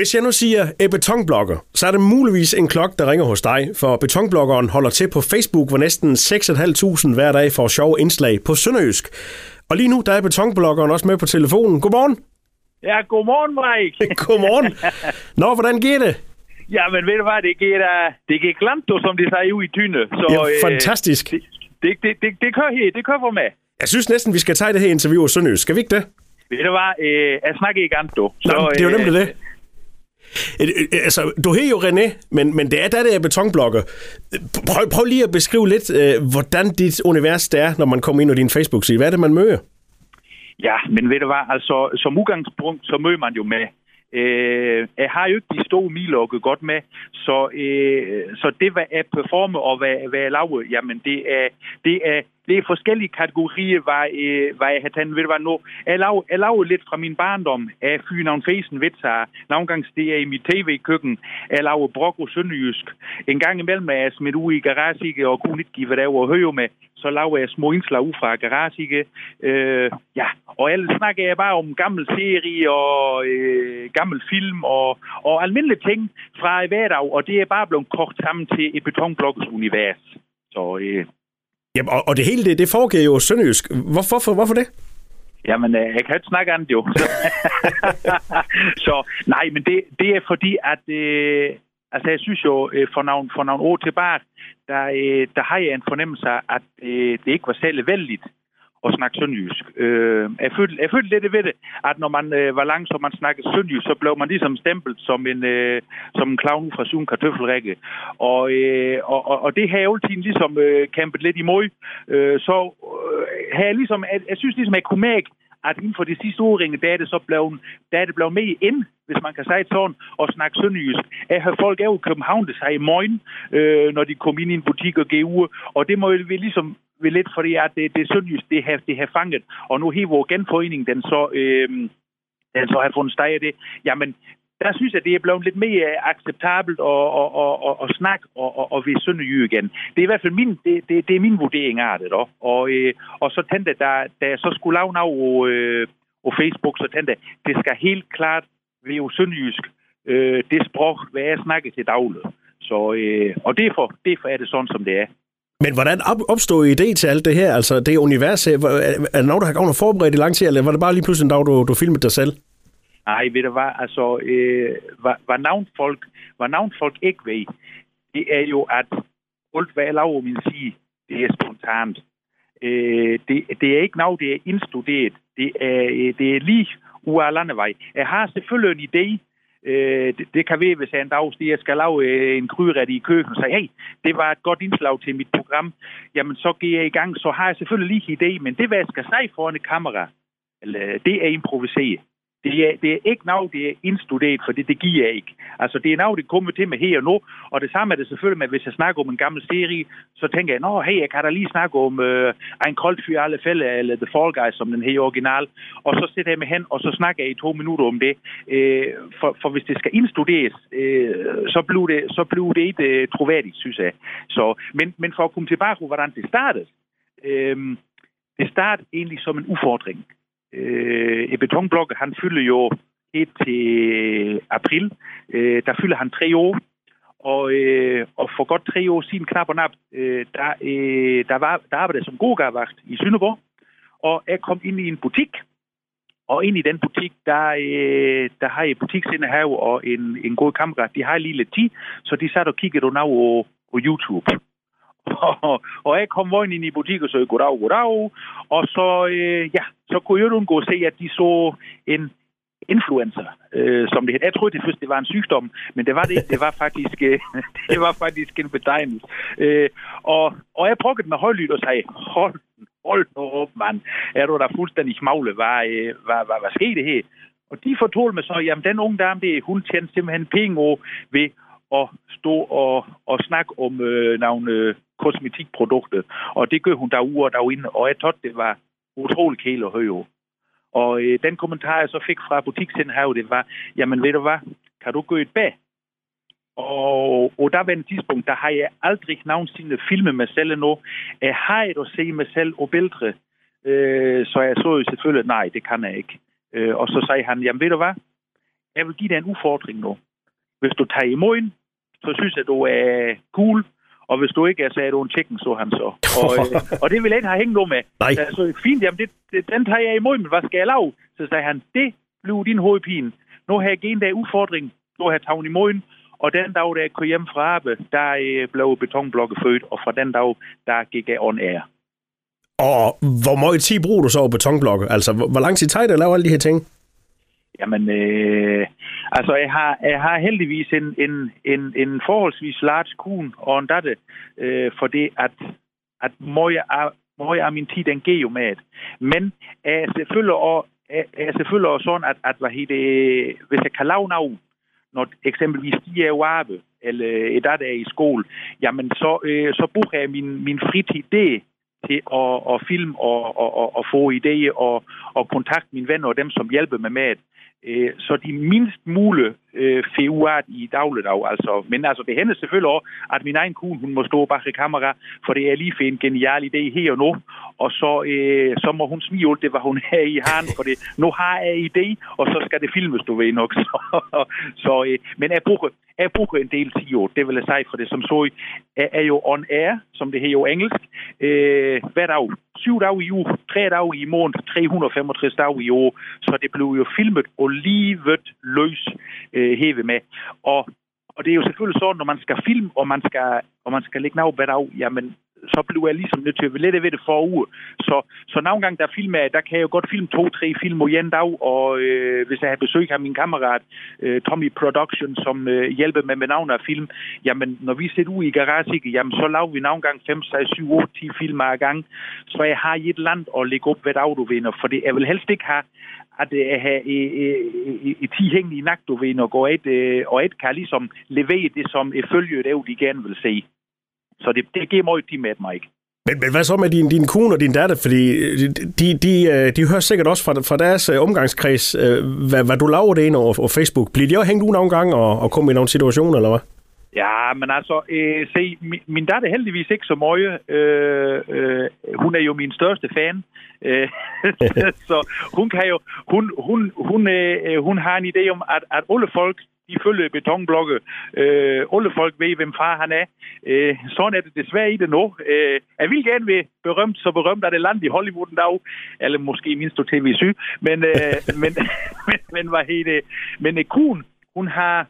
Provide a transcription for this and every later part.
Hvis jeg nu siger et betonblokker, så er det muligvis en klok, der ringer hos dig, for betonblokkeren holder til på Facebook, hvor næsten 6.500 hver dag får sjove indslag på Sønderjysk. Og lige nu, der er betonblokkeren også med på telefonen. Godmorgen. Ja, godmorgen, Mike. Godmorgen. Nå, hvordan giver det? Ja, men ved du hvad, det giver, uh, det giver glanto, som de siger ude i Tyne. Så, ja, fantastisk. Øh, det, det, det, det, kører her, det kører for mig. Jeg synes næsten, vi skal tage det her interview hos Sønderjysk. Skal vi ikke det? Ved du hvad, øh, jeg snakker ikke du. Så, Nå, det er jo nemlig det. Altså, du hedder jo René, men, men det er der, det er betonblokker. Prøv, prøv lige at beskrive lidt, øh, hvordan dit univers det er, når man kommer ind på din Facebook-side. Hvad er det, man møder? Ja, men ved du hvad, altså, som udgangspunkt, så møder man jo med Øh, jeg har jo ikke de store milokke godt med, så, øh, så det, hvad jeg performer og hvad, hvad jeg laver, jamen det er, det er, det er forskellige kategorier, hvad, øh, hvad jeg har taget. Ved du hvad, nu, jeg, laver, jeg laver lidt fra min barndom af Fyn og Fesen Vitsa. Nogle gange det er i mit tv-køkken. Jeg laver brok og sønderjysk. En gang imellem er jeg smidt ud i garage og kunne ikke give hvad der var at høre med så laver jeg små indslag ud fra garage. Øh, ja, og ellers snakker jeg bare om gammel serie og øh, gammel film og, og almindelige ting fra hverdag, og det er bare blevet kort sammen til et betonblokkes univers. Så, øh, Ja, og, og det hele det, det foregår jo sønderjysk. Hvorfor, hvorfor, hvorfor det? Jamen, øh, jeg kan ikke snakke andet jo. så nej, men det, det er fordi, at øh, Altså, jeg synes jo, øh, for nogle, for nogle år tilbage, der, øh, der har jeg en fornemmelse af, at øh, det ikke var særlig vældigt at snakke sønderjysk. Øh, jeg følte, jeg følte lidt ved det, at når man øh, var langt, så man snakkede sønderjysk, så blev man ligesom stemplet som en, øh, som en clown fra Sun Kartøffelrække. Og, og, og det har jeg altid ligesom kæmpet lidt imod. Så har jeg ligesom, jeg, jeg synes ligesom, jeg kunne mærke, at inden for de sidste årringe, der er det så blevet, der er det blevet mere ind, hvis man kan sige sådan, og snakke sønderjysk. Jeg har folk af i København, der siger i morgen, øh, når de kom ind i en butik og gav uger, og det må vi ligesom ved lidt, fordi at det, det er sønderjysk, det har, det har fanget. Og nu her, hvor genforeningen, den så, øh, den så har fundet sted af det, jamen, der synes jeg, det er blevet lidt mere acceptabelt at, at, at, at, at snakke og, og, og ved Sønderjy igen. Det er i hvert fald min, det, det, det er min vurdering af det. Og, øh, og så tænkte jeg, da, da jeg så skulle lave noget på, øh, på Facebook, så tænkte jeg, det skal helt klart være sønderjysk. Øh, det sprog, hvad jeg snakker til daglig. Så, øh, og derfor, derfor er det sådan, som det er. Men hvordan opstod idé til alt det her? Altså det univers, er det noget, du har gået forberedt i lang tid, eller var det bare lige pludselig en dag, du, du filmede dig selv? Nej, ved du hvad, altså, øh, hvad, hvad, navnfolk, hvad navnfolk ikke ved, det er jo, at alt, hvad jeg laver min sige, det er spontant. Øh, det, det er ikke noget, det er indstuderet. Det er, øh, det er lige ud af landevej. Jeg har selvfølgelig en idé, Øh, det, det kan være, hvis jeg en dag siger, jeg skal lave øh, en kryret i køkkenet, og sige, hey, det var et godt indslag til mit program. Jamen, så giver jeg i gang. Så har jeg selvfølgelig lige idé, men det, hvad jeg skal sige foran et kamera, eller, det er improviseret. Det er, det er ikke noget, det er indstuderet, for det, det giver jeg ikke. Altså, det er noget, det kommer til med her og nu, og det samme er det selvfølgelig med, hvis jeg snakker om en gammel serie, så tænker jeg, nå, hey, jeg kan da lige snakke om øh, en koldt fyr alle fælde, eller The Fall Guys, som den her original, og så sætter jeg mig hen, og så snakker jeg i to minutter om det. Øh, for, for hvis det skal indstuderes, øh, så, bliver det, så bliver det ikke øh, troværdigt, synes jeg. Så, men, men for at komme tilbage på, hvordan det startede, øh, det startede egentlig som en udfordring øh, betonblok, han fylder jo et til april. Øh, der fylder han tre år. Og, øh, og for godt tre år siden, knap og nap, øh, der, øh, der, var, der arbejdede som godgavagt i Sønderborg. Og jeg kom ind i en butik, og ind i den butik, der, øh, der har jeg butiksindehav og en, en god kammerat. De har lige lidt tid, så de satte og kiggede på, på YouTube. Og, og jeg kom vogn ind i butikken og sagde, goddag, goddag. Og så, øh, ja, så kunne jeg undgå at se, at de så en influencer, øh, som det Jeg troede det først, det var en sygdom, men det var det. Det var faktisk, øh, det var faktisk en betegnelse. Øh, og, og jeg brugte med højlyd og sagde, hold, hold nu op, mand. Er du da fuldstændig magle? Hvad, øh, hvad, hvad, hvad skete her? Og de fortalte mig så, jamen den unge dame, det, hun tjente simpelthen penge over ved at stå og, og snakke om øh, nogle øh, kosmetikprodukter. Og det gør hun derude og derinde, og jeg tror, det var utrolig kæle at høre. Og øh, den kommentar, jeg så fik fra butiksindhavet, det var, jamen ved du hvad, kan du gå et bag? Og, og der var en tidspunkt, der har jeg aldrig nogensinde filmet mig selv endnu. Jeg har et at se mig selv og billeder. Øh, så jeg så jo selvfølgelig, nej, det kan jeg ikke. Øh, og så sagde han, jamen ved du hvad, jeg vil give dig en udfordring nu. Hvis du tager imod så synes jeg, du er cool, og hvis du ikke er, så er du en chicken, så han så. Og, øh, og det vil jeg ikke have hængt noget med. Nej. Så fint, jamen det, det, den tager jeg imod, men hvad skal jeg lave? Så sagde han, det blev din hovedpine. Nu har jeg givet dig udfordring. Nu har taget imod, og den dag, da jeg kom hjem fra arbejde, der blev betonblokke født, og fra den dag, der gik jeg on air. Og hvor meget tid bruger du så over betonblokke? Altså, hvor, hvor lang tid tager det at lave alle de her ting? Jamen, øh, altså, jeg har, jeg har heldigvis en, en, en, en forholdsvis large kun og en datte, øh, for det, at, at meget af, meget af min tid, den giver jo med. Men jeg er selvfølgelig også, jeg er selvfølgelig også sådan, at, at hvad hedder, hvis jeg kan lave noget, når eksempelvis de er jo arbejde, eller et datter er i skole, jamen så, øh, så bruger jeg min, min fritid det til at, at filme og, og, og, og få idéer og, og kontakte mine venner og dem, som hjælper mig med det. Øh, så de mindst mulige øh, feuat i dagligdag. Altså. Men altså, det hænder selvfølgelig også, at min egen kone, hun må stå bag i kamera, for det er lige for en genial idé her og nu. Og så, øh, så må hun smige alt det, hvad hun har i hand, for det, nu har jeg idé, og så skal det filmes, du ved nok. Så, så, øh, men jeg bruger, jeg bruger en del tid, det vil jeg sige, for det som så er, er jo on air, som det her jo engelsk, øh, hver dag. Syv dage i uge, tre dage i måned, 365 dage i år. Så det blev jo filmet og livet løs øh, hævet med. Og, og det er jo selvfølgelig sådan, når man skal filme, og man skal, og man skal lægge noget hver dag, jamen, så blev jeg ligesom nødt til at lette ved det for uge. Så, så nogle gange, der filmer der kan jeg jo godt filme to-tre film og en dag, og øh, hvis jeg har besøg af min kammerat, øh, Tommy Production, som øh, hjælper med med navn af film, jamen, når vi sidder ude i garage, jamen, så laver vi nogle gange 5, 6, 7, 8, 10 film ad gang, så jeg har et land at lægge op, hvad dag du vinder, for det, jeg vil helst ikke øh, have, at jeg have i 10 hængende i nagt, du ved, og et, øh, og et kan ligesom levere det, som følger det, de gerne vil se. Så det, det giver meget de med mig ikke. Men, men hvad så med din, din kone og din datter? Fordi de, de, øh, de hører sikkert også fra, fra deres øh, omgangskreds, øh, hvad, hvad du laver det ind over, over Facebook. Bliver de også hængt ud nogle gange og, og komme i nogle situationer, eller hvad? Ja, men altså, øh, se, min, min datter er heldigvis ikke så meget. Øh, øh, hun er jo min største fan. Øh, så hun kan jo, hun, hun, hun, øh, hun har en idé om, at, at alle folk, de følger betonblokke. Øh, alle folk ved, hvem far han er. Øh, sådan er det desværre i det nu. Øh, jeg vil gerne være berømt, så berømt er det land i Hollywood en dag. Eller måske mindst du TV7. Men, øh, men, men, men, hvad hedder det? Men øh, Kuhn, hun har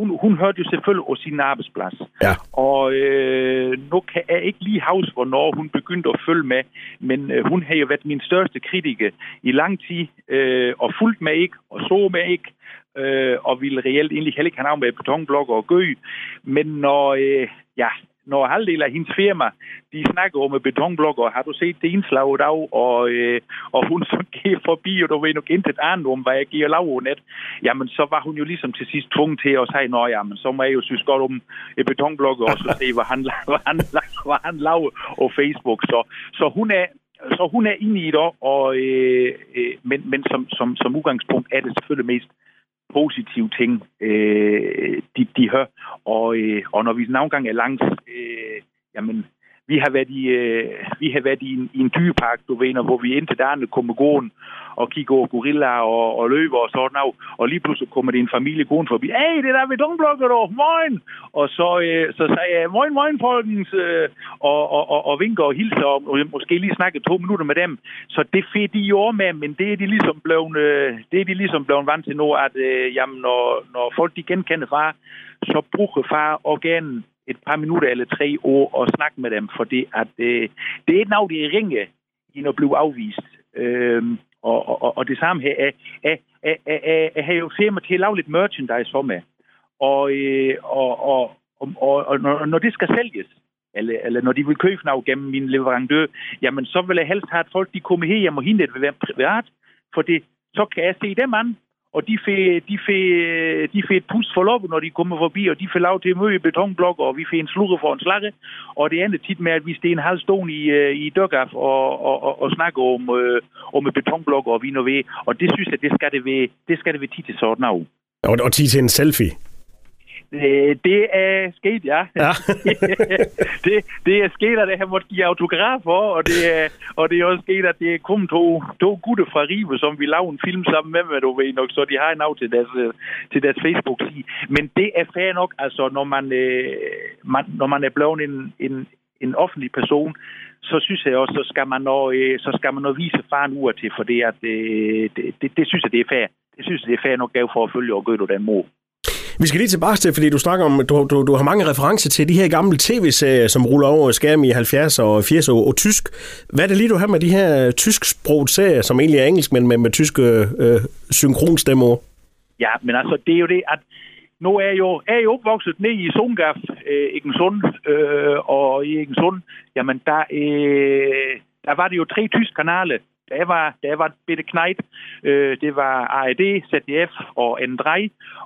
hun, hun hørte jo selvfølgelig på sin arbejdsplads. Ja. Og øh, nu kan jeg ikke lige huske, hvornår hun begyndte at følge med, men øh, hun har jo været min største kritiker i lang tid, øh, og fulgt med ikke, og så med ikke, øh, og ville reelt egentlig heller ikke have navn med betonblokker og gø. Men når, øh, ja, når halvdelen af hendes firma, de snakker om betonblokker, har du set det indslag i dag, og, øh, og hun så gik forbi, og du ved nok intet andet om, hvad jeg giver lav net, jamen så var hun jo ligesom til sidst tvunget til at sige, nå jamen, så må jeg jo synes godt om øh, et betonblokker, og så se, hvad han, hvad han, hvad han laver på Facebook. Så, så hun er, så hun er inde i det, og, øh, øh, men, men som, som, som udgangspunkt er det selvfølgelig mest positive ting, øh, de, de hører. Og, øh, og når vi nogle er langs, øh, jamen, vi har været i, øh, vi har været i en, i en dyrepark, du ved, hvor vi indtil der kommer gående og kigger over gorilla og, og løver og sådan noget. Og lige pludselig kommer det en familie gående forbi. Hey, det der ved Dungblokker, og moin! Og så, øh, så sagde jeg, moin, moin, folkens, øh, og, og, og, og vinker og hilser, og, og måske lige snakke to minutter med dem. Så det fik de jo med, men det er de ligesom blevet, øh, det er de ligesom blevet vant til nu, at øh, jamen, når, når folk de genkender far, så bruger far organen et par minutter eller tre år og snakke med dem, fordi at, øh, det er et navn, de ringer, end at blive afvist. Øh, og, og, og det samme her, jeg, jeg, jeg, jeg, jeg har jo firma til at lave lidt merchandise for mig. Og, øh, og, og, og, og, og når, når det skal sælges, eller, eller når de vil købe noget gennem min leverandør, jamen så vil jeg helst have, at folk de kommer her hjem og hente det ved være privat, for det, så kan jeg se dem an, og de får, de får, de får et pust for loppen, når de kommer forbi, og de får lov til at møde betonblokker, og vi får en slukke for en slakke. Og det andet tit med, at vi står en halv stone i, øh, i dørgaf og, og, og, og snakker om, øh, om betonblokker og vi når ved. Og det synes jeg, det skal det være, det skal det være tid til sådan af. Og, og tid til en selfie. Øh, det er sket, ja. ja. det, det er sket, at han måtte give autograf for, og det er, og det er også sket, at det kom to, to gutter fra Rive, som vi lavede en film sammen med, hvad du ved nok, så de har en af til deres, til deres Facebook-side. Men det er fair nok, altså, når man, øh, man, når man er blevet en, en, en offentlig person, så synes jeg også, så skal man nå, øh, så skal man nå vise faren ur til, for det, at, øh, det, det, det, synes jeg, det er fair. Det synes jeg, det er fair nok gav for at følge og gøre den måde. Vi skal lige tilbage til, fordi du snakker om, du, du, du har mange referencer til de her gamle tv-serier, som ruller over skærmen i 70'er og 80'er og, og tysk. Hvad er det lige, du har med de her tysksproget serier, som egentlig er engelsk, men med, med tyske øh, øh, synkronstemmer? Ja, men altså, det er jo det, at nu er jeg jo, er jeg opvokset ned i Songaf, øh, Egensund, øh, og i Egensund, jamen der, øh, der var det jo tre tyske kanaler. Der var, der var Bitte Knejt, øh, det var ARD, ZDF og N3,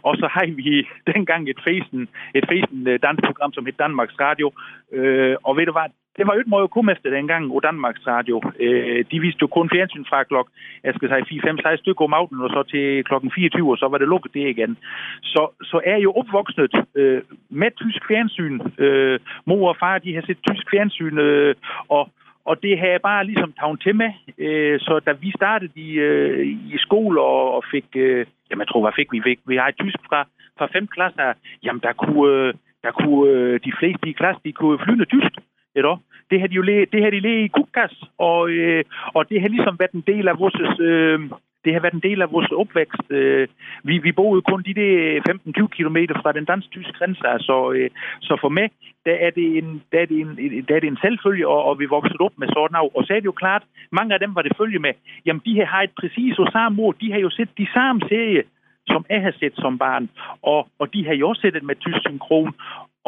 og så har vi dengang et fesen, et fesen øh, dansprogram, som hed Danmarks Radio. Øh, og ved du hvad, det var jo ikke meget at komme efter dengang på Danmarks Radio. Øh, de viste jo kun fjernsyn fra klok, jeg skal sige 4-5-6 stykker om aftenen, og så til klokken 24, og så var det lukket det igen. Så, så er jo opvokset øh, med tysk fjernsyn. Øh, mor og far, de har set tysk fjernsyn, øh, og og det har jeg bare ligesom taget til med. Øh, så da vi startede i, øh, i skole og, og fik, øh, jamen jeg tror, hvad fik vi? Fik, vi har et tysk fra, fra 5 klasser. Jamen der kunne, øh, der kunne øh, de fleste i klassen, de kunne flyende tysk. Ikke? Det har de jo læ- det har de læ i kukkas, og, øh, og det har ligesom været en del af vores øh, det har været en del af vores opvækst. Øh, vi, vi boede kun de der 15-20 km fra den dansk-tyske grænse, så, øh, så for mig, der er det en, der er det en, der er det en selvfølge, og, og vi voksede op med sådan noget. Og så er det jo klart, mange af dem var det følge med, jamen de her har et præcis og samme ord, de har jo set de samme serie, som jeg har set som barn, og, og de har jo også set det med tysk synkron,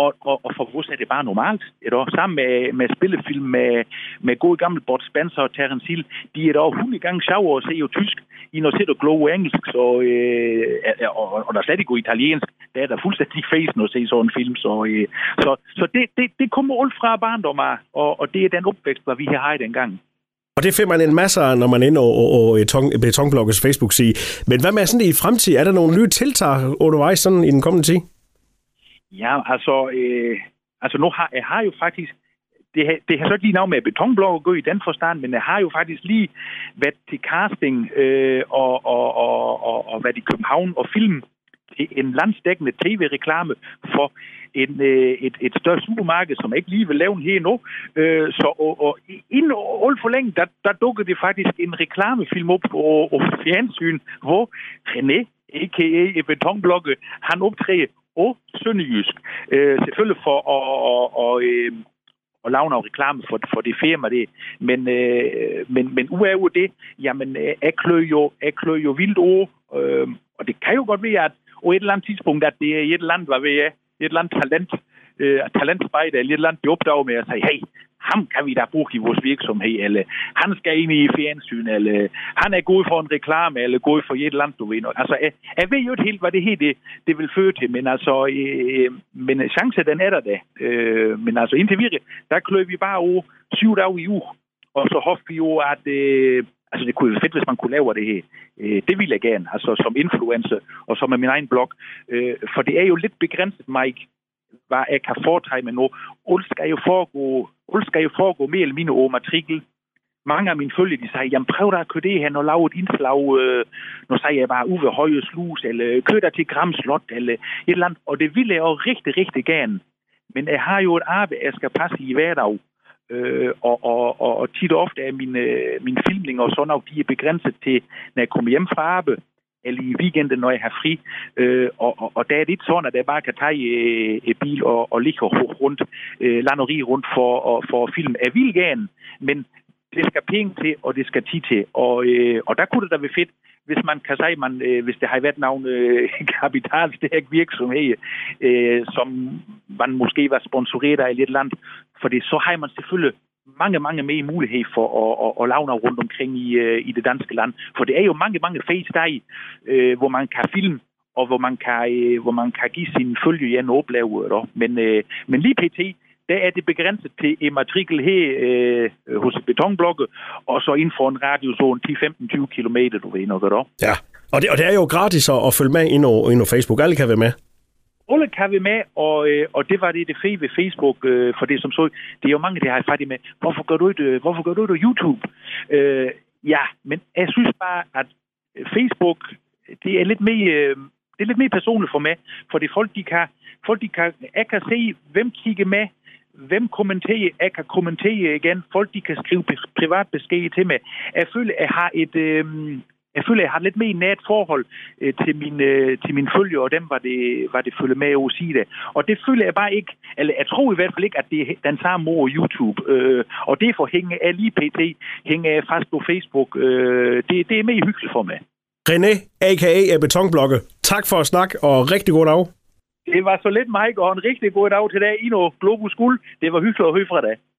og, og, og for os er det bare normalt. Eller? Sammen med, med spillefilm med, med gode gamle Bort Spencer og Terence Hill, de er da 100 gange sjovere at se jo tysk, i når sætter glow engelsk, så, øh, og, og, og, der er slet ikke god italiensk, der er der fuldstændig face at se sådan en film. Så, øh, så, så det, det, det kommer alt fra barndommer, og, og det er den opvækst, hvad vi har i dengang. Og det finder man en masse af, når man er inde og, og, og Betonblokkes Facebook-side. Men hvad med sådan i fremtiden? Er der nogle nye tiltag undervejs sådan i den kommende tid? Ja, altså, øh, altså nu har, jeg har jo faktisk, det, har, det har så ikke lige navn med betonblok at gå i den forstand, men jeg har jo faktisk lige været til casting øh, og, og, og, og, og været i København og film til en landsdækkende tv-reklame for en, øh, et, et større supermarked, som ikke lige vil lave her nu. Øh, så og, og inden alt for længe, der, der dukkede det faktisk en reklamefilm op på, på fjernsyn, hvor René, a.k.a. Betonblokke, han optræder og sønderjysk. Øh, selvfølgelig for at, at, at, at, øh, at lave noget reklame for, for det firma, det. Men, øh, men, men udover det, jamen, øh, jeg klør jo, jeg klør jo vildt over, øh, og det kan jo godt være, at på et eller andet tidspunkt, at det er et eller andet, hvad ved jeg, et eller andet talent, øh, talentspejder, eller et eller andet, de opdager med at sige, hey, ham kan vi da bruge i vores virksomhed, eller han skal ind i fjernsyn, eller han er god for en reklame, eller god for et eller andet, du ved. Altså, jeg, jeg ved jo ikke helt, hvad det her det, det vil føre til, men altså, øh, men chancen den er der da. Øh, men altså, indtil videre, der klør vi bare over syv dage i uge, og så håber vi jo, at øh, Altså, det kunne være fedt, hvis man kunne lave det her. Øh, det vil jeg gerne, altså som influencer, og som er min egen blog. Øh, for det er jo lidt begrænset, Mike, hvad jeg kan foretage mig nu. Alt skal jo foregå, alt skal jo foregå mere eller mindre over matrikel. Mange af mine følgere, de siger, jamen prøv da at køre det her, og lave et indslag. Øh, når siger jeg bare Uwe Høje Slus, eller kør dig til Gram Slot, eller et eller andet. Og det ville jeg jo rigtig, rigtig gerne. Men jeg har jo et arbejde, jeg skal passe i hverdag. Øh, og, og, og, og tit og ofte er mine, øh, mine filmninger og sådan noget, de er begrænset til, når jeg kommer hjem fra arbejde, eller i weekenden, når jeg har fri. Øh, og, og, og der er det ikke sådan, at jeg bare kan tage øh, et bil og, og ligge rundt, øh, land og rig rundt for, og, for at filme. Jeg vil gerne, men det skal penge til, og det skal tid til. Og, øh, og der kunne det da være fedt, hvis man kan sige, man, øh, hvis det har været nogle øh, kapitalstærk virksomhed, øh, som man måske var sponsoreret af i et land, fordi så har man selvfølgelig mange, mange mere mulighed for at, at, at lave noget rundt omkring i, øh, i det danske land. For det er jo mange, mange fede steder, øh, hvor man kan filme, og hvor man kan, øh, hvor man kan give sin følge igen opleve. Men, øh, men lige pt., der er det begrænset til en matrikel her øh, hos betonblokke, og så inden for en radiozone 10-15-20 km, du ved nok, da. Ja, og det, og det er jo gratis at, at følge med ind over, ind over Facebook. Alle kan være med alle kan vi med, og, øh, og det var det, det fede ved Facebook, øh, for det som så, det er jo mange, der har fat i med, hvorfor gør du ikke, øh, hvorfor gør du ikke YouTube? Øh, ja, men jeg synes bare, at øh, Facebook, det er lidt mere, øh, det er lidt mere personligt for mig, for det folk, de kan, folk, de kan, jeg kan se, hvem kigger med, hvem kommenterer, jeg kan kommentere igen, folk, de kan skrive privat besked til mig. Jeg føler, jeg har et, øh, jeg føler, jeg har lidt mere nært forhold øh, til, min, øh, til mine følger, og dem var det, var det følge med at sige det. Og det føler jeg bare ikke, eller jeg tror i hvert fald ikke, at det er den samme mor YouTube. Øh, og derfor hænger jeg lige pt. hænger jeg fast på Facebook. Øh, det, det er mere hyggeligt for mig. René, a.k.a. Betonblokke. Tak for at snakke, og rigtig god dag. Det var så lidt, Mike, og en rigtig god dag til dag. I noget Globus Guld. Det var hyggeligt at høre fra dig.